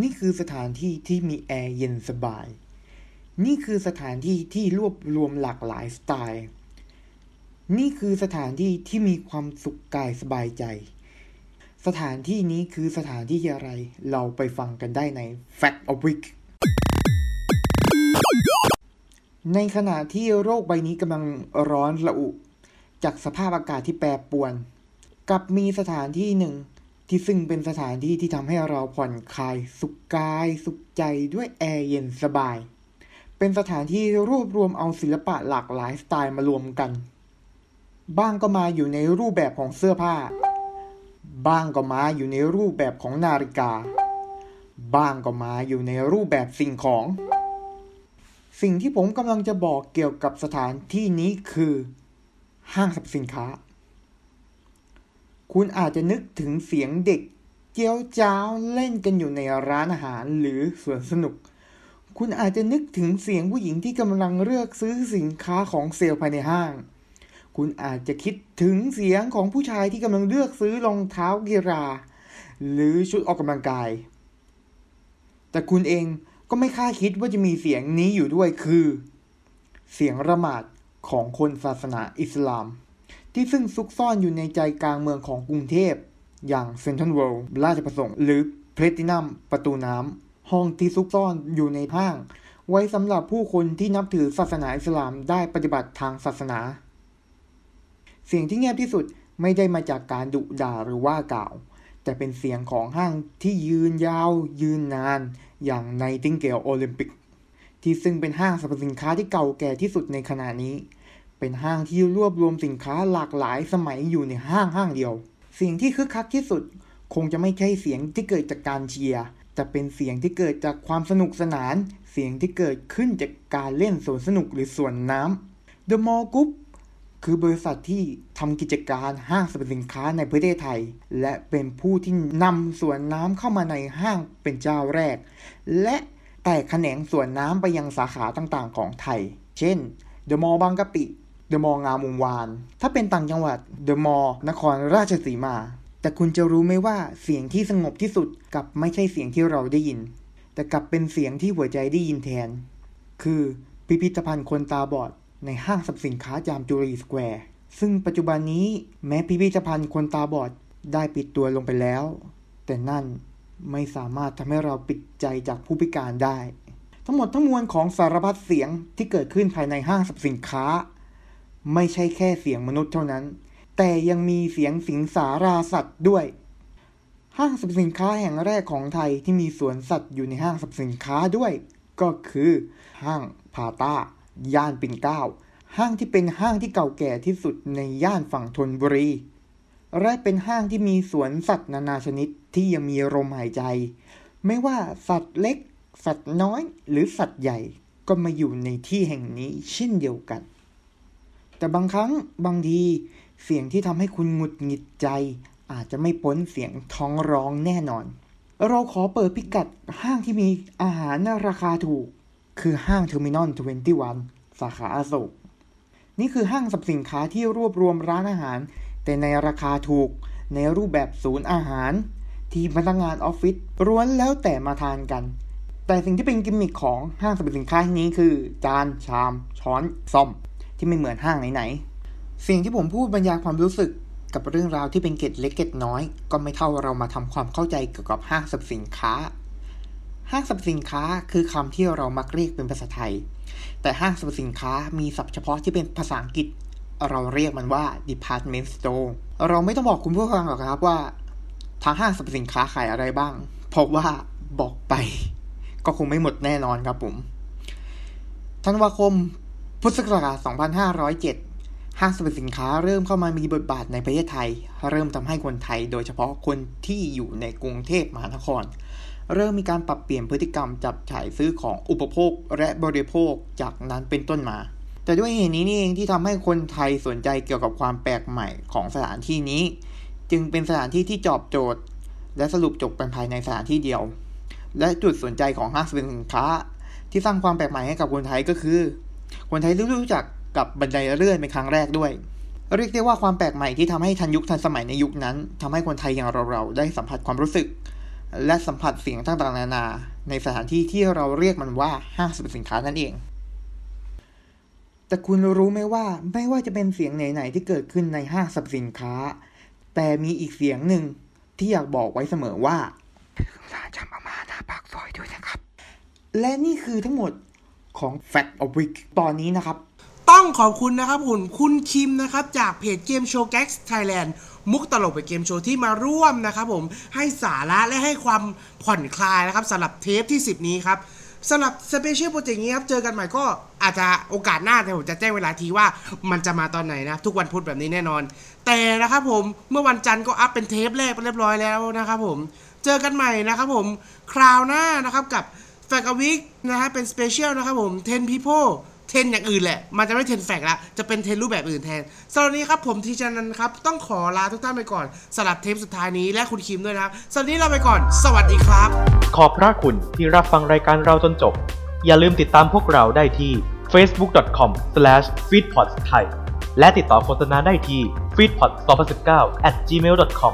นี่คือสถานที่ที่มีแอร์เย็นสบาย นี่คือสถานที่ที่รวบรวมหลากหลายสไตล์ นี่คือสถานที่ที่มีความสุขกายสบายใจ สถานที่นี้คือสถานที่อะไร เราไปฟังกันได้ใน Fact of Week ในขณะที่โรคใบนี้กำลังร้อนระอุ จากสภาพอากาศที่แปรปรวน กับมีสถานที่หนึ่ง ที่ซึ่งเป็นสถานที่ที่ทำให้เราผ่อนคลายสุขกาย สุขใจด้วยแอร์เย็นสบาย เป็นสถานที่รวบรวมเอาศิลปะหลากหลายสไตล์มารวมกัน บ้างก็มาอยู่ในรูปแบบของเสื้อผ้า บ้างก็มาอยู่ในรูปแบบของนาฬิกา บ้างก็มาอยู่ในรูปแบบสิ่งของ สิ่งที่ผมกำลังจะบอกเกี่ยวกับสถานที่นี้คือ ห้างสรรพสินค้า คุณอาจจะนึกถึงเสียงเด็กเจียวจ้าวเล่นกันอยู่ในร้านอาหารหรือสวนสนุก คุณอาจจะนึกถึงเสียงผู้หญิงที่กำลังเลือกซื้อสินค้าของเซลล์ภายในห้าง คุณอาจจะคิดถึงเสียงของผู้ชายที่กำลังเลือกซื้อรองเท้ากีฬาหรือชุดออกกำลังกาย แต่คุณเองก็ไม่คาดคิดว่าจะมีเสียงนี้อยู่ด้วยคือ เสียงระหมาดของคนศาสนาอิสลาม ที่ซึ่งซุกซ่อนอยู่ในใจกลางเมืองของกรุงเทพ อย่างเซ็นทรัลเวิลด์ราชประสงค์ หรือเพลตินัมประตูน้ำ ห้องที่ซุกซ่อนอยู่ในห้าง ไว้สำหรับผู้คนที่นับถือศาสนาอิสลามได้ปฏิบัติทางศาสนา เสียงที่เงียบที่สุดไม่ได้มาจากการดุด่าหรือว่ากล่าว แต่เป็นเสียงของห้างที่ยืนยาว ยืนนาน อย่างไนติงเกลโอลิมปิกที่ซึ่งเป็นห้างสรรพสินค้าที่เก่าแก่ที่สุดในขณะนี้ เป็นห้างที่รวบรวมสินค้าหลากหลายสมัยอยู่ในห้างห้างเดียวสียงที่คึกคักที่สุดคงจะไม่ใช่เสียงที่เกิดจากการเชียร์แต่เป็นเสียงที่เกิดจากความสนุกสนาน เสียงที่เกิดขึ้นจากการเล่นสวนสนุกหรือสวนน้ำ The Mall Group คือบริษัทที่ทำกิจการห้างสรรพสินค้าในประเทศไทย และเป็นผู้ที่นำสวนน้ำเข้ามาในห้างเป็นเจ้าแรก และแตกแขนงสวนน้ำไปยังสาขาต่างๆของไทย เช่น The Mall บางกะปิ The Mall งามวงวาน ถ้าเป็นต่างจังหวัด The Mall นครราชสีมา แต่คุณจะรู้ไหมว่าเสียงที่สงบที่สุดกับไม่ใช่เสียงที่เราได้ยิน แต่กลับเป็นเสียงที่หัวใจได้ยินแทน คือพิพิธภัณฑ์คนตาบอดในห้างสรรพสินค้าจามจุรีสแควร์ ซึ่งปัจจุบันนี้แม้พิพิธภัณฑ์คนตาบอดได้ปิดตัวลงไปแล้ว แต่นั่นไม่สามารถทำให้เราปิดใจจากผู้พิการได้ ทั้งหมดทั้งมวลของสารพัดเสียงที่เกิดขึ้นภายในห้างสรรพสินค้า ไม่ใช่แค่เสียงมนุษย์เท่านั้น แต่ยังมีเสียงสิงสาราสัตว์ด้วย ห้างสรรพสินค้าแห่งแรกของไทยที่มีสวนสัตว์อยู่ในห้างสรรพสินค้าด้วย ก็คือห้างพาตาย่านปิ่นเกล้าห้างที่เป็นห้างที่เก่าแก่ที่สุดในย่านฝั่งธนบุรี และเป็นห้างที่มีสวนสัตว์นานาชนิดที่ยังมีลมหายใจ ไม่ว่าสัตว์เล็ก สัตว์น้อย หรือสัตว์ใหญ่ก็มาอยู่ในที่แห่งนี้เช่นเดียวกัน แต่บางครั้งบางทีเสียงที่ทำให้คุณหงุดหงิดใจ อาจจะไม่พ้นเสียงท้องร้องแน่นอน เราขอเปิดพิกัดห้างที่มีอาหารราคาถูก คือห้าง Terminal 21 สาขาอโศก นี่คือห้างสรรพสินค้าที่รวบรวมร้านอาหาร แต่ในราคาถูก ในรูปแบบศูนย์อาหาร ที่พนักงานออฟฟิศล้วนแล้วแต่มาทานกัน แต่สิ่งที่เป็นกิมมิคของห้างสรรพสินค้านี้คือ จานชาม ช้อนส้อม ที่ไม่เหมือนห้างไหนๆสิ่งที่ผมพูดบรรยายความรู้สึกกับเรื่องราวที่เป็นเกตเล็กเกตน้อย ก็ไม่เท่าเรามาทำความเข้าใจเกี่ยวกับห้างสรรพสินค้า ห้างสรรพสินค้าคือคำที่เรามักเรียกเป็นภาษาไทย แต่ห้างสรรพสินค้ามีศัพท์เฉพาะที่เป็นภาษาอังกฤษ เราเรียกมันว่า department store เราไม่ต้องบอกคุณผู้ฟังหรอกครับว่าทางห้างสรรพสินค้าขายอะไรบ้าง เพราะว่าบอกไป ก็คงไม่หมดแน่นอนครับผม ธันวาคม พุทธศักราช 2507 ห้างสรรพสินค้าเริ่มเข้ามามีบทบาทในประเทศไทย เริ่มทำให้คนไทย โดยเฉพาะคนที่อยู่ในกรุงเทพมหานคร เริ่มมีการปรับเปลี่ยนพฤติกรรมจับจ่ายซื้อของอุปโภคและบริโภคจากนั้นเป็นต้นมา แต่ด้วยเหตุนี้นี่เองที่ทำให้คนไทยสนใจเกี่ยวกับความแปลกใหม่ของสถานที่นี้ จึงเป็นสถานที่ที่จอบโจทย์ และสรุปจบเป็นภายในสถานที่เดียว และจุดสนใจของห้างสรรพสินค้า ที่สร้างความแปลกใหม่ให้กับคนไทยก็คือ คนไทยรู้จักกับบันไดเลื่อนเป็นครั้งแรกด้วย เรียกได้ว่าความแปลกใหม่ที่ทำให้ทันยุคทันสมัยในยุคนั้นทำให้คนไทยอย่างเราๆได้สัมผัสความรู้สึก และสัมผัสเสียงต่างๆนานา ในสถานที่ที่เราเรียกมันว่าห้างสรรพสินค้านั่นเอง แต่คุณรู้ไหมว่าไม่ว่าจะเป็นเสียงไหนๆที่เกิดขึ้นในห้างสรรพสินค้า แต่มีอีกเสียงหนึ่งที่อยากบอกไว้เสมอว่าราชมามาหน้าปากซอยด้วยนะครับ และนี่คือทั้งหมด ของ Fact of Week ตอนนี้นะครับ ต้องขอบคุณนะครับคุณคุณคิมนะครับ จากเพจเกมโชว์ Gags Thailand มุกตลกไปเกมโชว์ที่มาร่วมนะครับผมให้สาระและให้ความผ่อนคลายนะครับสำหรับเทปที่ 10 นี้ครับสำหรับ special project นี้ครับ เจอกันใหม่ก็อาจจะโอกาสหน้าแต่ผมจะแจ้งเวลาทีว่ามันจะมาตอนไหนนะ ทุกวันพุธแบบนี้แน่นอน แต่นะครับผมเมื่อวันจันทร์ก็อัพเป็นเทปแรกไปเรียบร้อยแล้วนะครับผม เจอกันใหม่นะครับผมคราวหน้านะครับกับ แฟกวิกนะฮะเป็นสเปเชียลนะครับผม10 people เทนอย่างอื่นแหละ มันจะไม่เทนแฟกละจะเป็นเทนรูปแบบอื่นแทนสำหรับนี้ครับผมทีจันนันครับ ต้องขอลาทุกท่านไปก่อนสำหรับเทปสุดท้ายนี้และคุณคิมด้วยนะครับสำหรับนี้เราไปก่อน สวัสดีครับ ขอบพระคุณที่รับฟังรายการเราจนจบ อย่าลืมติดตามพวกเราได้ที่ facebook.com/feedpods ไทยและติดต่อโฆษณาได้ที่ feedpods2019 at gmail.com